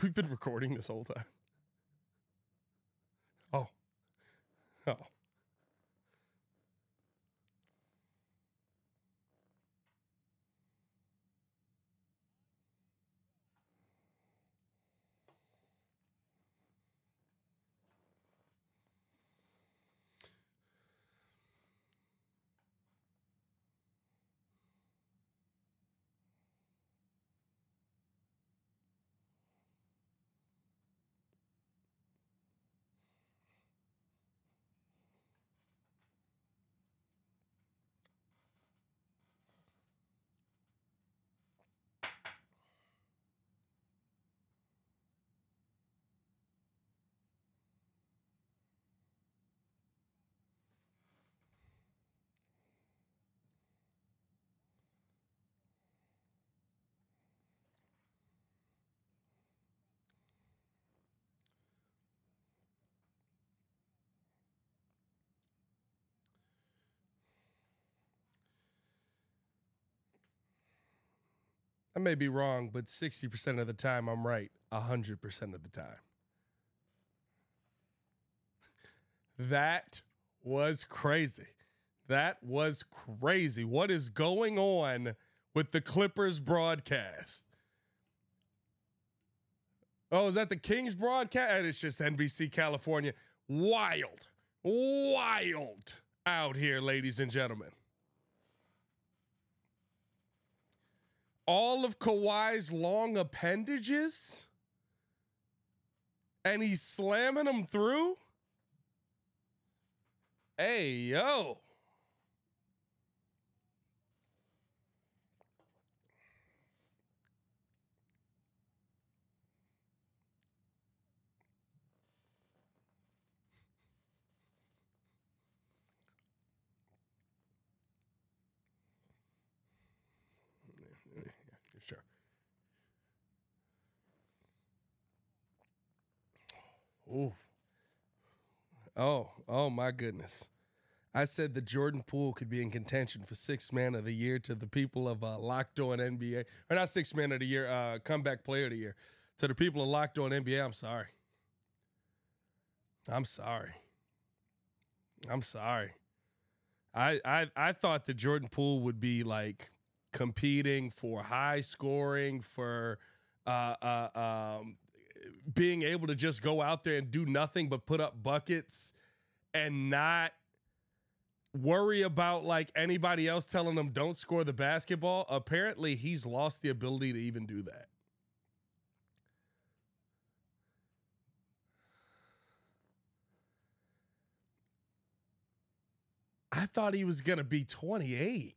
We've been recording this whole time. Oh. Oh. I may be wrong, but 60% of the time I'm right 100% of the time. That was crazy. That was crazy. What is going on with the Clippers broadcast? Oh, is that the Kings broadcast? And it's just NBC California. Wild, wild out here, ladies and gentlemen. All of Kawhi's long appendages and he's slamming them through? Hey, yo. Ooh. Oh, oh my goodness. I said that Jordan Poole could be in contention for sixth man of the year to the people of uh, Locked On NBA, or not sixth man of the year, uh, comeback player of the year. To the people of Locked On NBA, I'm sorry. I'm sorry. I'm sorry. I I I thought that Jordan Poole would be like competing for high scoring, for uh, uh, um, being able to just go out there and do nothing but put up buckets and not worry about like anybody else telling them don't score the basketball. Apparently, he's lost the ability to even do that. I thought he was going to be 28.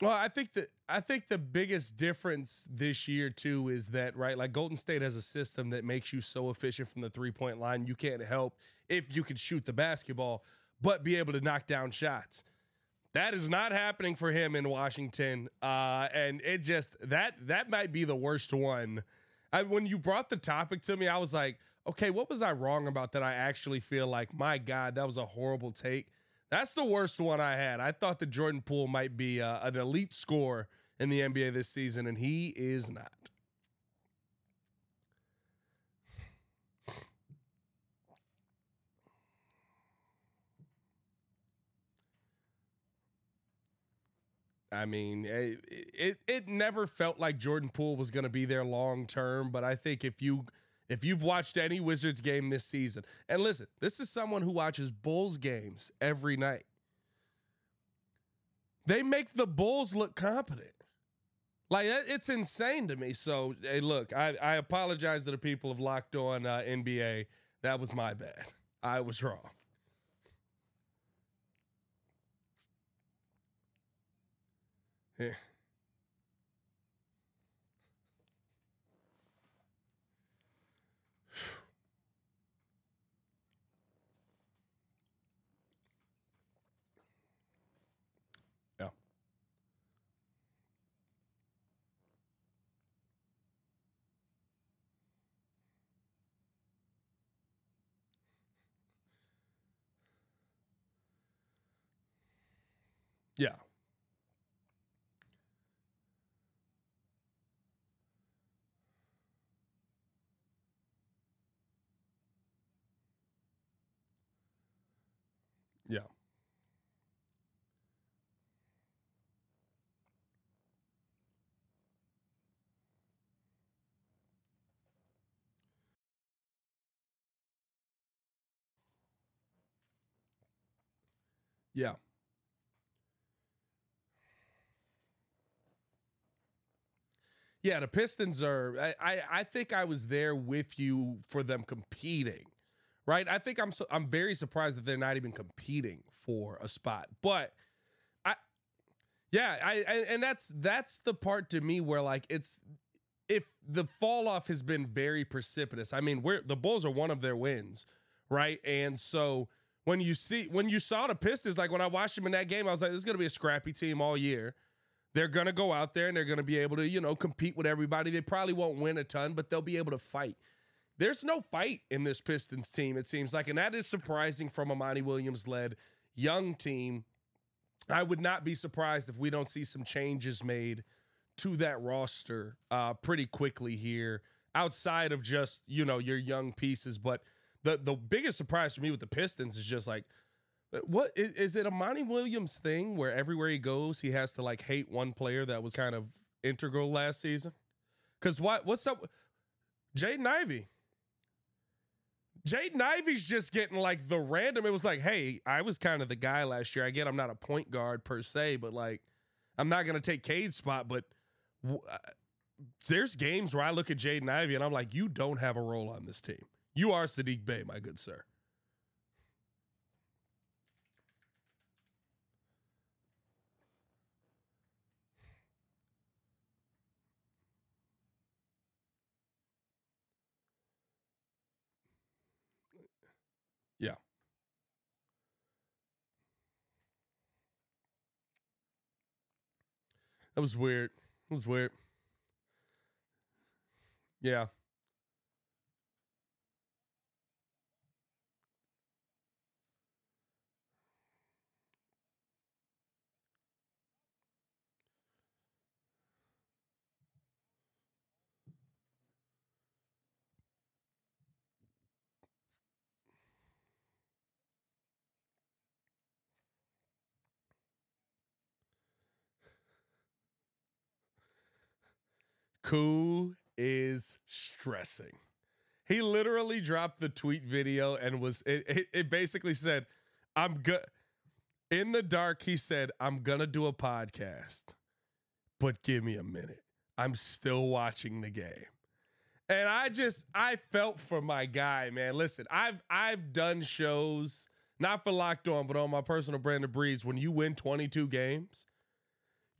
Well, I think that I think the biggest difference this year too is that right, like Golden State has a system that makes you so efficient from the three point line. You can't help if you can shoot the basketball, but be able to knock down shots. That is not happening for him in Washington, uh, and it just that that might be the worst one. I, when you brought the topic to me, I was like, okay, what was I wrong about that? I actually feel like, my God, that was a horrible take. That's the worst one I had. I thought that Jordan Poole might be uh, an elite scorer in the NBA this season, and he is not. I mean, it, it, it never felt like Jordan Poole was going to be there long term, but I think if you if you've watched any Wizards game this season, and listen, this is someone who watches Bulls games every night. They make the Bulls look competent. Like it's insane to me. So, hey, look, I, I apologize to the people of Locked On uh, NBA. That was my bad. I was wrong. Yeah. Yeah. Yeah. Yeah. Yeah, the Pistons are. I, I, I think I was there with you for them competing, right? I think I'm so, I'm very surprised that they're not even competing for a spot. But I, yeah, I, and that's that's the part to me where like it's if the fall off has been very precipitous. I mean, we're the Bulls are one of their wins, right? And so when you see when you saw the Pistons, like when I watched them in that game, I was like, this is gonna be a scrappy team all year. They're gonna go out there and they're gonna be able to, you know, compete with everybody. They probably won't win a ton, but they'll be able to fight. There's no fight in this Pistons team, it seems like, and that is surprising from a Monty Williams led young team. I would not be surprised if we don't see some changes made to that roster uh, pretty quickly here, outside of just you know your young pieces. But the the biggest surprise for me with the Pistons is just like, what is, is it a Monty Williams thing where everywhere he goes he has to like hate one player that was kind of integral last season? Because what what's up, Jaden Ivey? Jaden Ivey's just getting like the random. It was like, hey, I was kind of the guy last year. I get I'm not a point guard per se, but like, I'm not gonna take Cade's spot. But uh, there's games where I look at Jaden Ivey and I'm like, you don't have a role on this team. You are Saddiq Bey, my good sir. Yeah. That was weird. It was weird. Yeah. Koo is stressing. He literally dropped the tweet video and was it, it, it basically said, I'm good. In the dark, he said, I'm gonna do a podcast, but give me a minute. I'm still watching the game. And I just I felt for my guy, man. Listen, I've I've done shows, not for Locked On, but on my personal brand of breeds. When you win 22 games,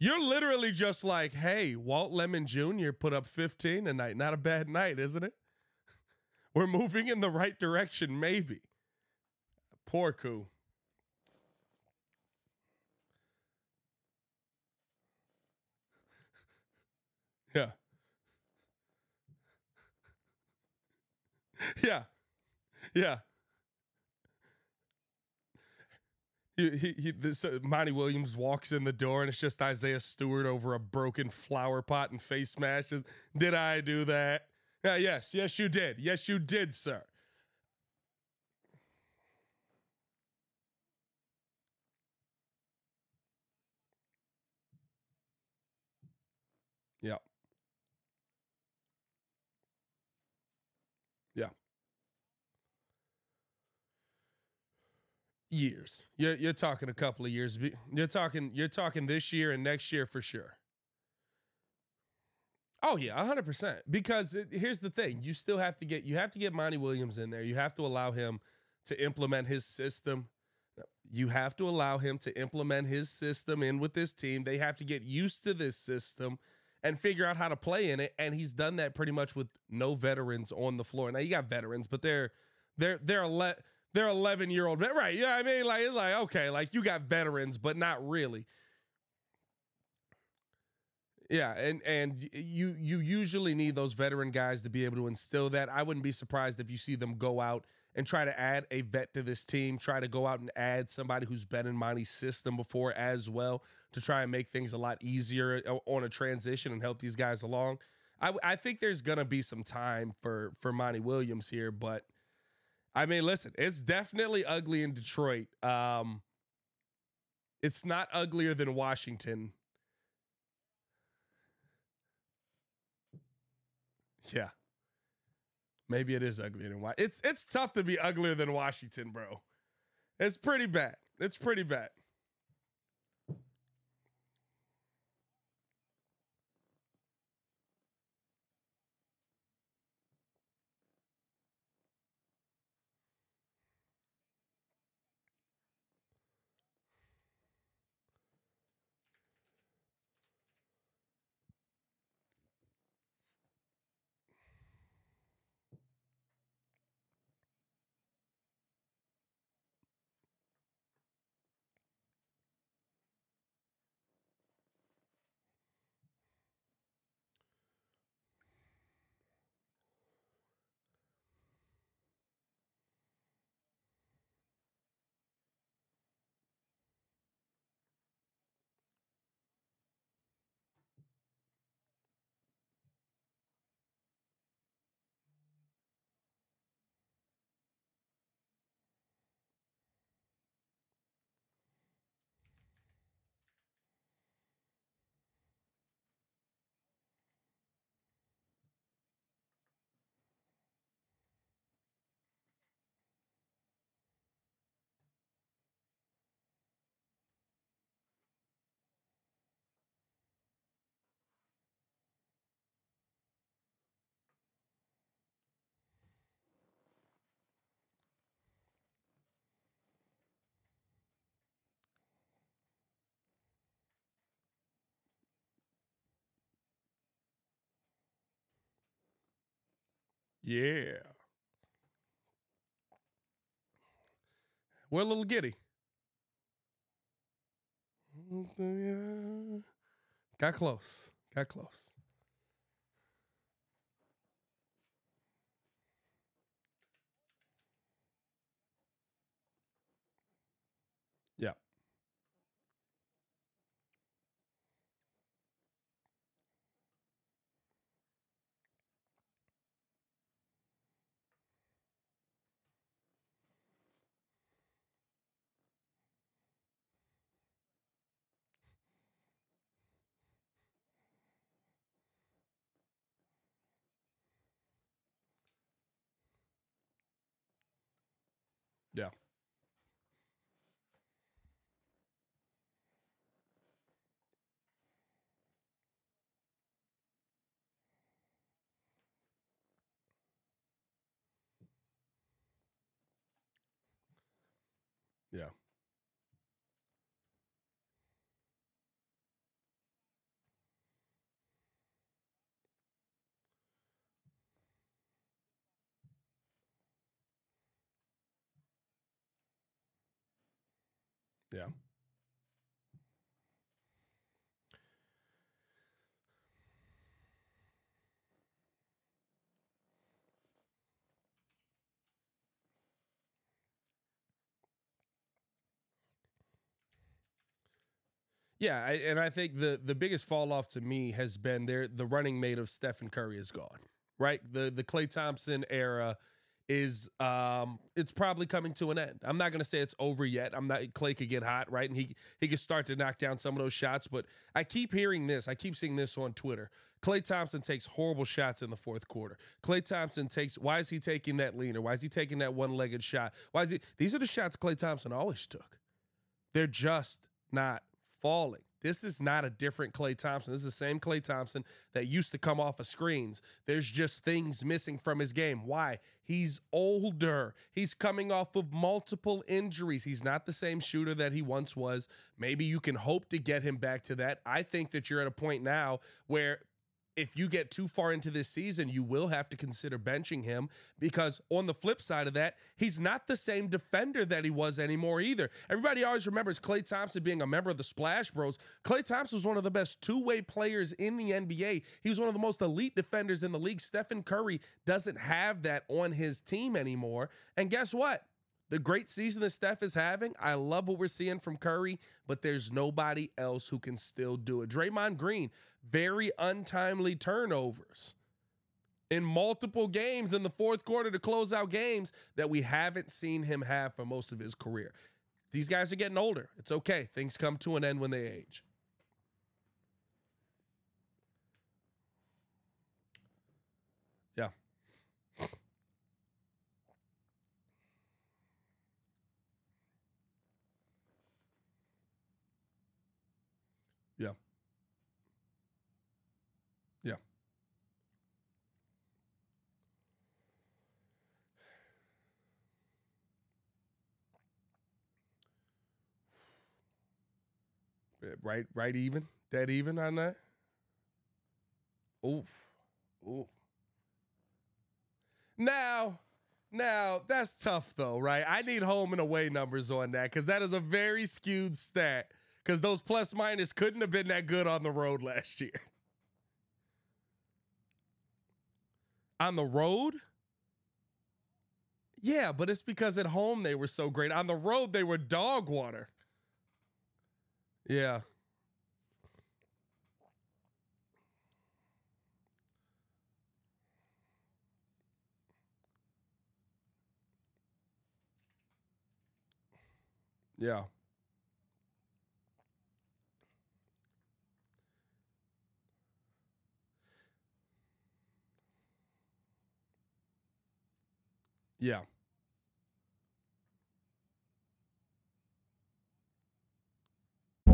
You're literally just like, hey, Walt Lemon Jr. put up 15 tonight. Not a bad night, isn't it? We're moving in the right direction, maybe. Poor Koo. Yeah. Yeah. Yeah. He, he, this, uh, Monty Williams walks in the door and it's just Isaiah Stewart over a broken flower pot and face smashes. Did I do that? Yeah, yes, yes, you did. Yes, you did, sir. Yeah. Yeah. Years. You're you're talking a couple of years. You're talking you're talking this year and next year for sure. Oh yeah, hundred percent. Because it, here's the thing: you still have to get you have to get Monty Williams in there. You have to allow him to implement his system. You have to allow him to implement his system in with this team. They have to get used to this system and figure out how to play in it. And he's done that pretty much with no veterans on the floor. Now you got veterans, but they're they're they're ele- they're eleven year old right. Yeah, I mean, like like okay, like you got veterans, but not really. Yeah, and and you you usually need those veteran guys to be able to instill that. I wouldn't be surprised if you see them go out and try to add a vet to this team, try to go out and add somebody who's been in Monty's system before as well to try and make things a lot easier uh, on a transition and help these guys along. I, I think there's gonna be some time for for Monty Williams here, but I mean, listen, it's definitely ugly in Detroit. Um, it's not uglier than Washington Yeah. Maybe it is uglier than Washington. It's it's tough to be uglier than Washington, bro. It's pretty bad. It's pretty bad. Yeah. We're a little giddy. Mm, Got close. Got close. Yeah. Yeah. Yeah, I, and I think the the biggest fall off to me has been there. The running mate of Stephen Curry is gone. Right, the the Klay Thompson era is um it's probably coming to an end. I'm not gonna say it's over yet. I'm not Klay could get hot, right? And he he could start to knock down some of those shots. But I keep hearing this. I keep seeing this on Twitter. Klay Thompson takes horrible shots in the fourth quarter. Klay Thompson takes why is he taking that leaner? Why is he taking that one-legged shot? Why is he these are the shots Klay Thompson always took. They're just not falling. This is not a different Klay Thompson. This is the same Klay Thompson that used to come off of screens. There's just things missing from his game. Why? He's older. He's coming off of multiple injuries. He's not the same shooter that he once was. Maybe you can hope to get him back to that. I think that you're at a point now where if you get too far into this season, you will have to consider benching him because on the flip side of that, he's not the same defender that he was anymore either. Everybody always remembers Klay Thompson being a member of the Splash Bros. Klay Thompson was one of the best two-way players in the NBA. He was one of the most elite defenders in the league. Stephen Curry doesn't have that on his team anymore. And guess what? The great season that Steph is having, I love what we're seeing from Curry, but there's nobody else who can still do it. Draymond Green, very untimely turnovers in multiple games in the fourth quarter to close out games that we haven't seen him have for most of his career. These guys are getting older. It's okay. Things come to an end when they age. Yeah. Yeah. Yeah. Eh, right, right even, dead even on that. Oof, oof. Now, now that's tough though, right? I need home and away numbers on that because that is a very skewed stat. Because those plus minus couldn't have been that good on the road last year. on the road? Yeah, but it's because at home they were so great. On the road, they were dog water. Yeah. Yeah. Yeah.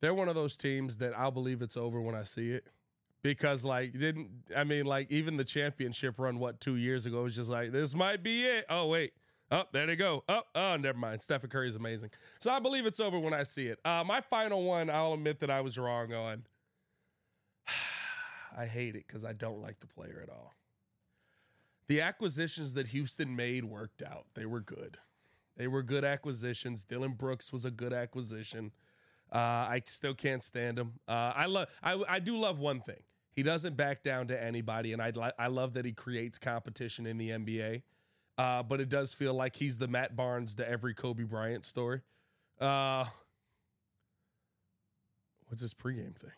They're one of those teams that I'll believe it's over when I see it. Because like didn't I mean like even the championship run what two years ago was just like this might be it. Oh wait, oh there they go. Oh oh never mind. Stephen Curry is amazing. So I believe it's over when I see it. Uh, my final one, I'll admit that I was wrong on. I hate it because I don't like the player at all. The acquisitions that Houston made worked out. They were good. They were good acquisitions. Dillon Brooks was a good acquisition. Uh, I still can't stand him. Uh, I love. I, I do love one thing. He doesn't back down to anybody, and I li- I love that he creates competition in the NBA. Uh, but it does feel like he's the Matt Barnes to every Kobe Bryant story. Uh, what's this pregame thing?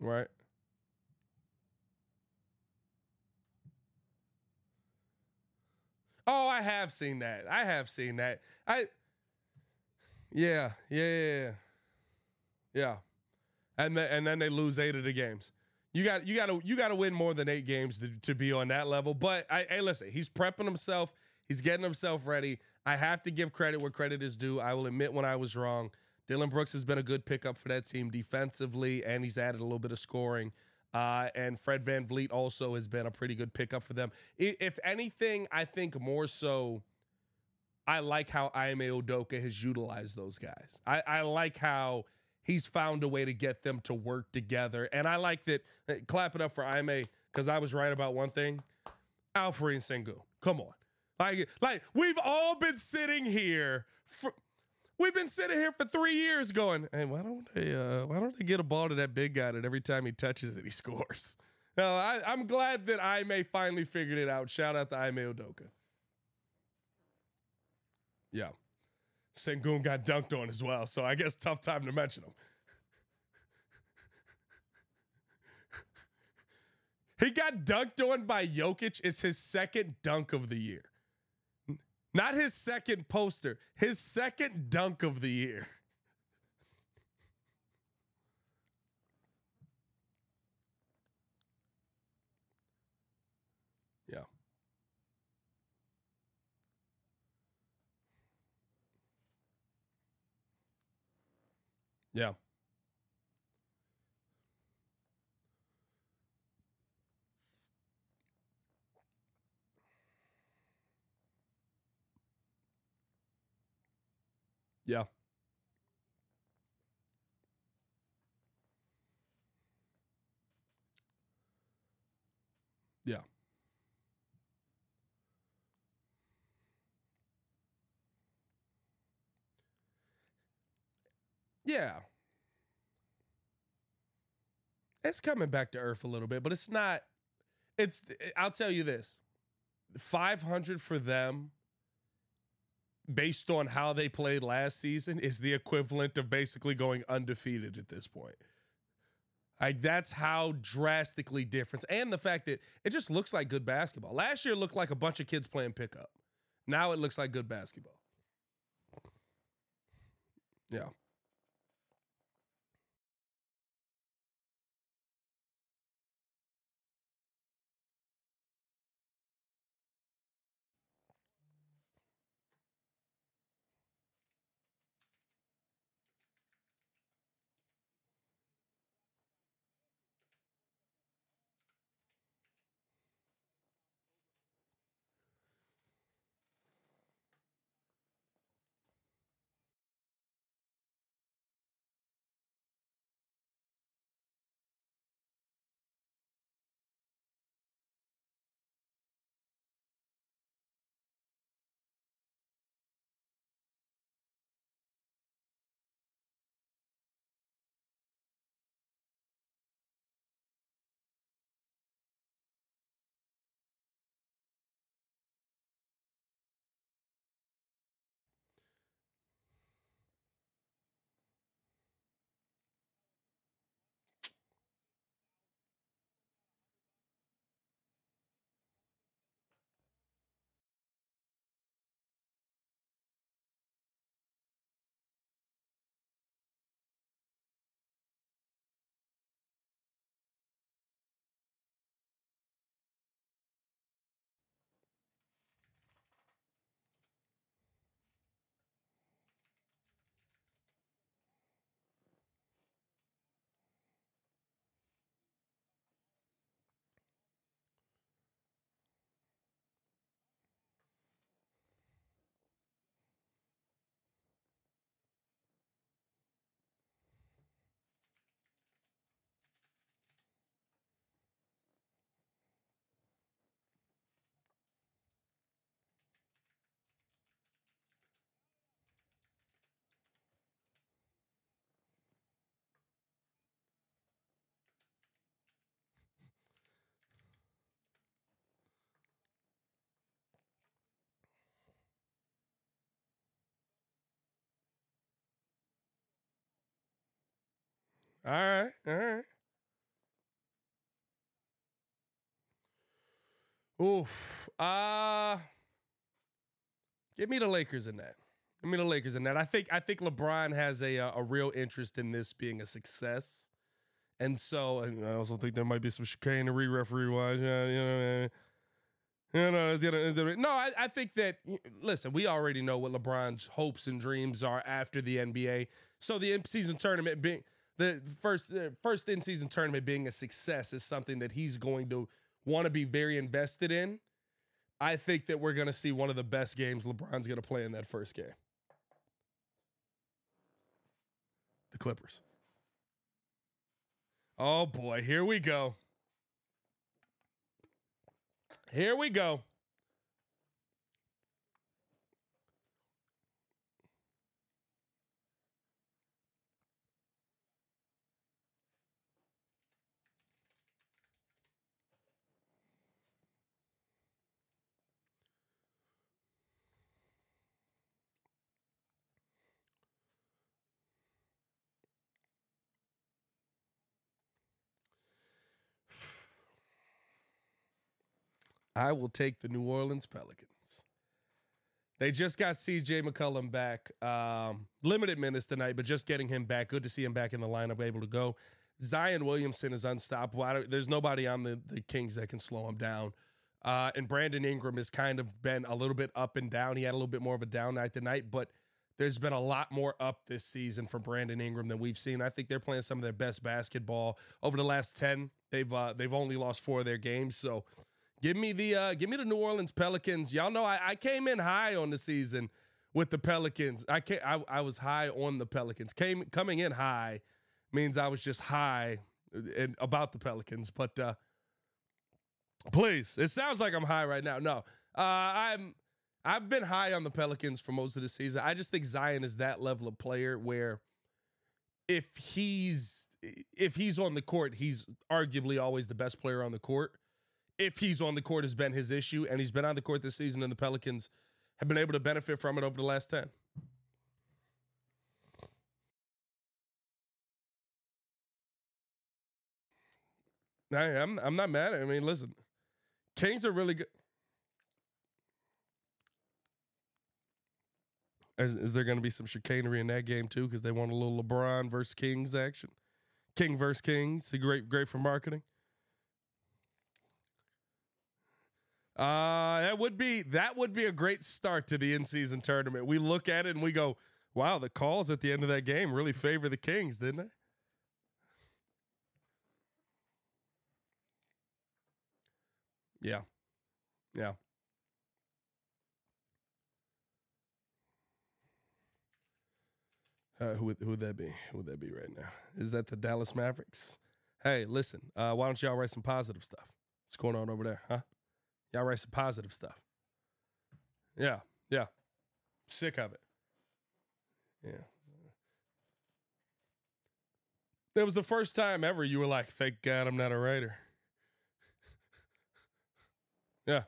Right. Oh, I have seen that. I have seen that. I Yeah, yeah, yeah. Yeah. And then, and then they lose 8 of the games. You got you got to you got to win more than 8 games to, to be on that level. But I hey listen, he's prepping himself. He's getting himself ready. I have to give credit where credit is due. I will admit when I was wrong. Dillon Brooks has been a good pickup for that team defensively, and he's added a little bit of scoring. Uh, and Fred VanVleet also has been a pretty good pickup for them. If anything, I think more so, I like how Ime Udoka has utilized those guys. I, I like how he's found a way to get them to work together. And I like that, clap it up for Ime, because I was right about one thing. Alperen Sengun, come on. Like, like we've all been sitting here for We've been sitting here for three years going, hey, why don't they uh, why don't they get a ball to that big guy that every time he touches it, he scores? No, I, am glad that Ime finally figured it out. Shout out to Ime Udoka. Yeah. Sengun got dunked on as well, so I guess tough time to mention him. he got dunked on by Jokic. It's his second dunk of the year. Not his second poster, his second dunk of the year. Yeah. Yeah. Yeah. Yeah. Yeah. It's coming back to earth a little bit, but it's not it's I'll tell you this. 500 for them based on how they played last season, is the equivalent of basically going undefeated at this point. Like that's how drastically different. And the fact that it just looks like good basketball. Last year looked like a bunch of kids playing pickup. Now it looks like good basketball. Yeah. All right. All right. Oof. Uh give me the Lakers in that. Give me the Lakers in that. I think I think LeBron has a a real interest in this being a success. And so and I also think there might be some chicanery referee wise. Yeah, you know, you know, it's gonna, it's gonna, no, I, I think that listen, we already know what LeBron's hopes and dreams are after the NBA. So the in-season tournament being the first first in-season tournament being a success is something that he's going to want to be very invested in. I think that we're going to see one of the best games LeBron's going to play in that first game. The Clippers. Oh boy, here we go. Here we go. I will take the New Orleans Pelicans. They just got CJ McCollum back. Um, limited minutes tonight, but just getting him back. Good to see him back in the lineup, able to go. Zion Williamson is unstoppable. there's nobody on the, the Kings that can slow him down. Uh, and Brandon Ingram has kind of been a little bit up and down. He had a little bit more of a down night tonight, but there's been a lot more up this season for Brandon Ingram than we've seen. I think they're playing some of their best basketball over the last ten. They've uh, they've only lost four of their games, so Give me the uh, give me the New Orleans Pelicans. Y'all know I, I came in high on the season with the Pelicans. I came, I, I was high on the Pelicans. Came coming in high means I was just high about the Pelicans. But uh, please, it sounds like I'm high right now. No, uh, I'm I've been high on the Pelicans for most of the season. I just think Zion is that level of player where if he's if he's on the court, he's arguably always the best player on the court if he's on the court has been his issue, and he's been on the court this season, and the Pelicans have been able to benefit from it over the last 10. I, I'm I'm not mad. I mean, listen, Kings are really good. Is, is there going to be some chicanery in that game too? Because they want a little LeBron versus Kings action. King versus Kings. Great, great for marketing. Uh, that would be that would be a great start to the in-season tournament. We look at it and we go, "Wow, the calls at the end of that game really favor the Kings, didn't they?" Yeah, yeah. Uh, who would who would that be? Who would that be right now? Is that the Dallas Mavericks? Hey, listen. Uh, why don't y'all write some positive stuff? What's going on over there, huh? Y'all write some positive stuff. Yeah, yeah. Sick of it. Yeah. That was the first time ever you were like, thank God I'm not a writer. yeah.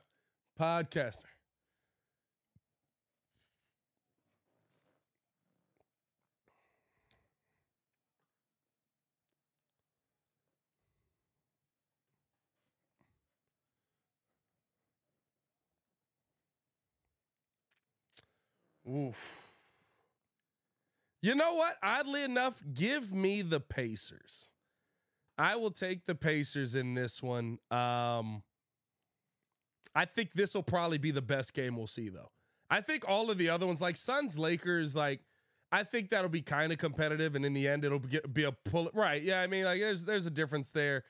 Podcaster. Oof. You know what? Oddly enough, give me the Pacers. I will take the Pacers in this one. Um, I think this will probably be the best game we'll see, though. I think all of the other ones, like Suns, Lakers, like I think that'll be kind of competitive, and in the end, it'll be, be a pull. Right? Yeah, I mean, like there's there's a difference there.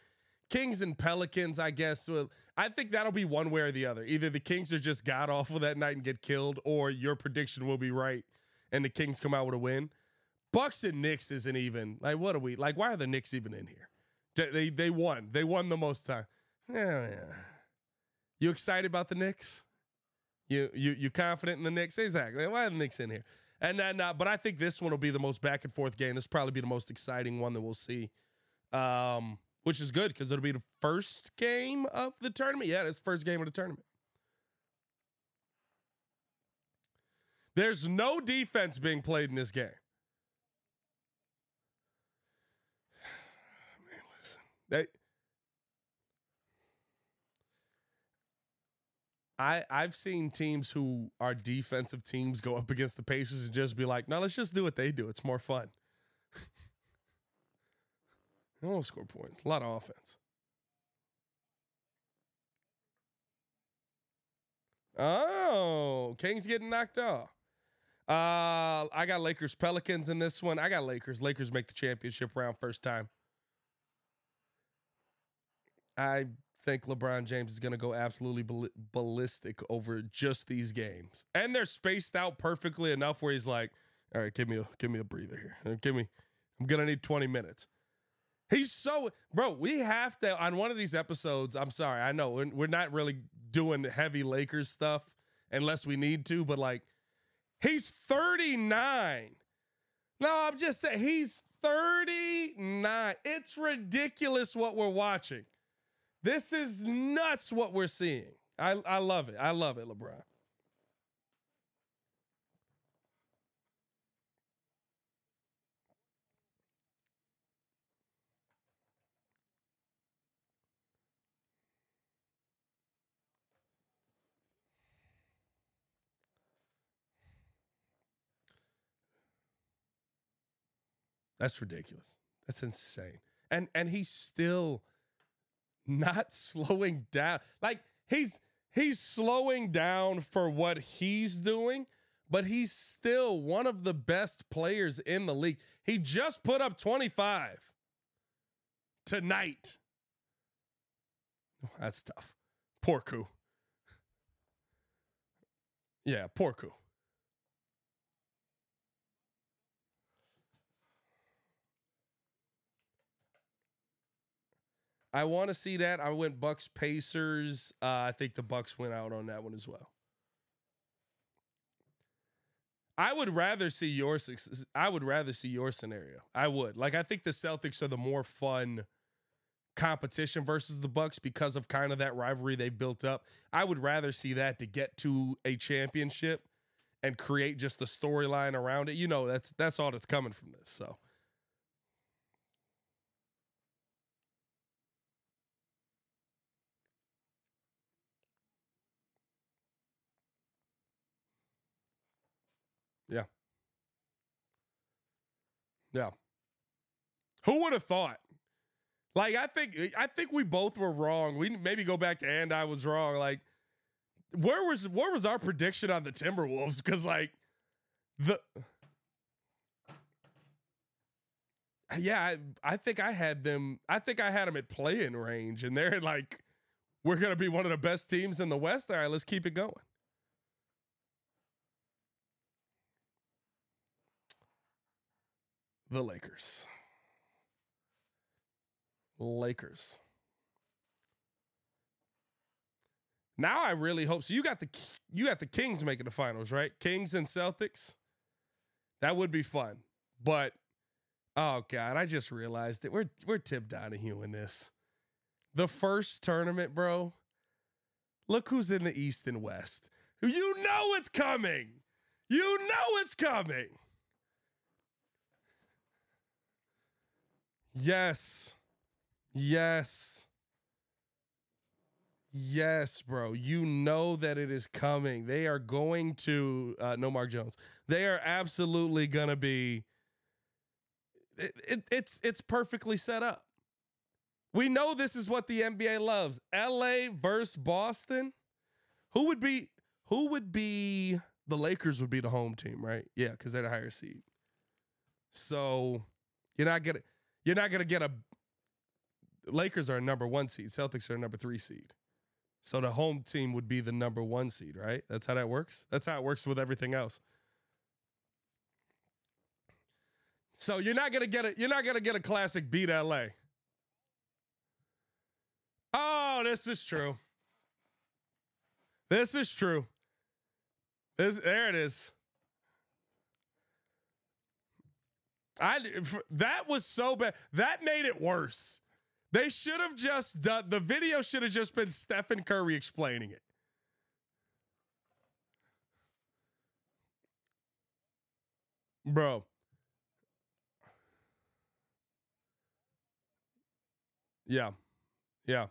Kings and Pelicans, I guess. Well, I think that'll be one way or the other. Either the Kings are just god awful that night and get killed, or your prediction will be right and the Kings come out with a win. Bucks and Knicks isn't even like what are we like? Why are the Knicks even in here? They they won. They won the most time. Yeah, yeah. You excited about the Knicks? You you you confident in the Knicks? Exactly. Why are the Knicks in here? And then, uh, but I think this one will be the most back and forth game. This probably be the most exciting one that we'll see. Um, which is good because it'll be the first game of the tournament. Yeah, it's the first game of the tournament. There's no defense being played in this game. I mean, listen. They, I I've seen teams who are defensive teams go up against the Pacers and just be like, no, let's just do what they do. It's more fun. They won't score points. A lot of offense. Oh, Kings getting knocked off. Uh, I got Lakers Pelicans in this one. I got Lakers. Lakers make the championship round first time. I think LeBron James is going to go absolutely ballistic over just these games, and they're spaced out perfectly enough where he's like, "All right, give me a give me a breather here. Give me, I'm gonna need 20 minutes." He's so bro. We have to on one of these episodes. I'm sorry, I know we're, we're not really doing heavy Lakers stuff unless we need to, but like, he's 39. No, I'm just saying he's 39. It's ridiculous what we're watching. This is nuts what we're seeing. I, I love it. I love it, LeBron. That's ridiculous. That's insane. And and he's still not slowing down. Like he's he's slowing down for what he's doing, but he's still one of the best players in the league. He just put up 25 tonight. That's tough. Poor Koo. Yeah, poor Koo. I want to see that. I went Bucks Pacers. Uh, I think the Bucks went out on that one as well. I would rather see your I would rather see your scenario. I would. Like I think the Celtics are the more fun competition versus the Bucks because of kind of that rivalry they've built up. I would rather see that to get to a championship and create just the storyline around it. You know, that's that's all that's coming from this. So Yeah. Yeah. Who would have thought? Like I think I think we both were wrong. We maybe go back to and I was wrong. Like where was where was our prediction on the Timberwolves? Because like the yeah, I, I think I had them. I think I had them at play-in range, and they're like, we're gonna be one of the best teams in the West. All right, let's keep it going. The Lakers. Lakers. Now I really hope so. You got the you got the Kings making the finals, right? Kings and Celtics. That would be fun. But oh god, I just realized that we're we're Tip Donahue in this. The first tournament, bro. Look who's in the East and West. You know it's coming. You know it's coming. Yes. Yes. Yes, bro. You know that it is coming. They are going to uh, no Mark Jones. They are absolutely gonna be. It, it, it's it's perfectly set up. We know this is what the NBA loves. LA versus Boston. Who would be who would be the Lakers would be the home team, right? Yeah, because they're the higher seed. So you're not gonna you're not going to get a. Lakers are a number one seed. Celtics are a number three seed. So the home team would be the number one seed, right? That's how that works. That's how it works with everything else. So you're not gonna get a you're not gonna get a classic beat LA. Oh, this is true. This is true. This, there it is. I that was so bad. That made it worse. They should have just done the video should have just been Stephen Curry explaining it. Bro. Yeah. Yeah.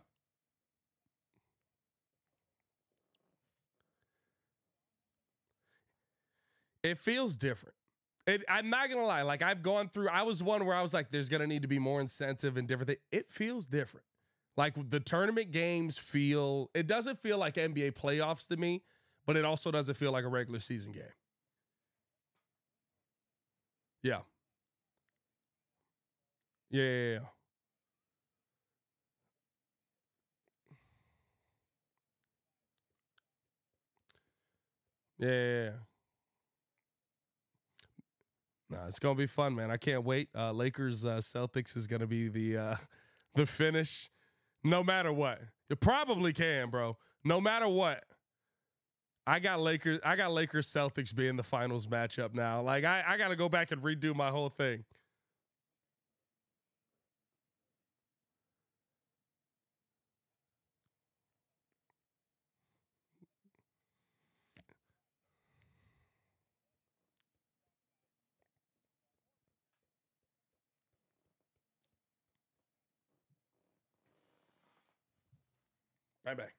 It feels different. It, I'm not gonna lie. Like I've gone through. I was one where I was like, "There's gonna need to be more incentive and different things." It feels different. Like the tournament games feel. It doesn't feel like NBA playoffs to me, but it also doesn't feel like a regular season game. Yeah. Yeah. Yeah. yeah. Yeah, yeah, yeah. Nah, it's gonna be fun, man. I can't wait. Uh, Lakers uh, Celtics is gonna be the uh, the finish, no matter what. You probably can, bro. No matter what. I got Lakers. I got Lakers Celtics being the finals matchup now. Like I, I got to go back and redo my whole thing. Bye bye.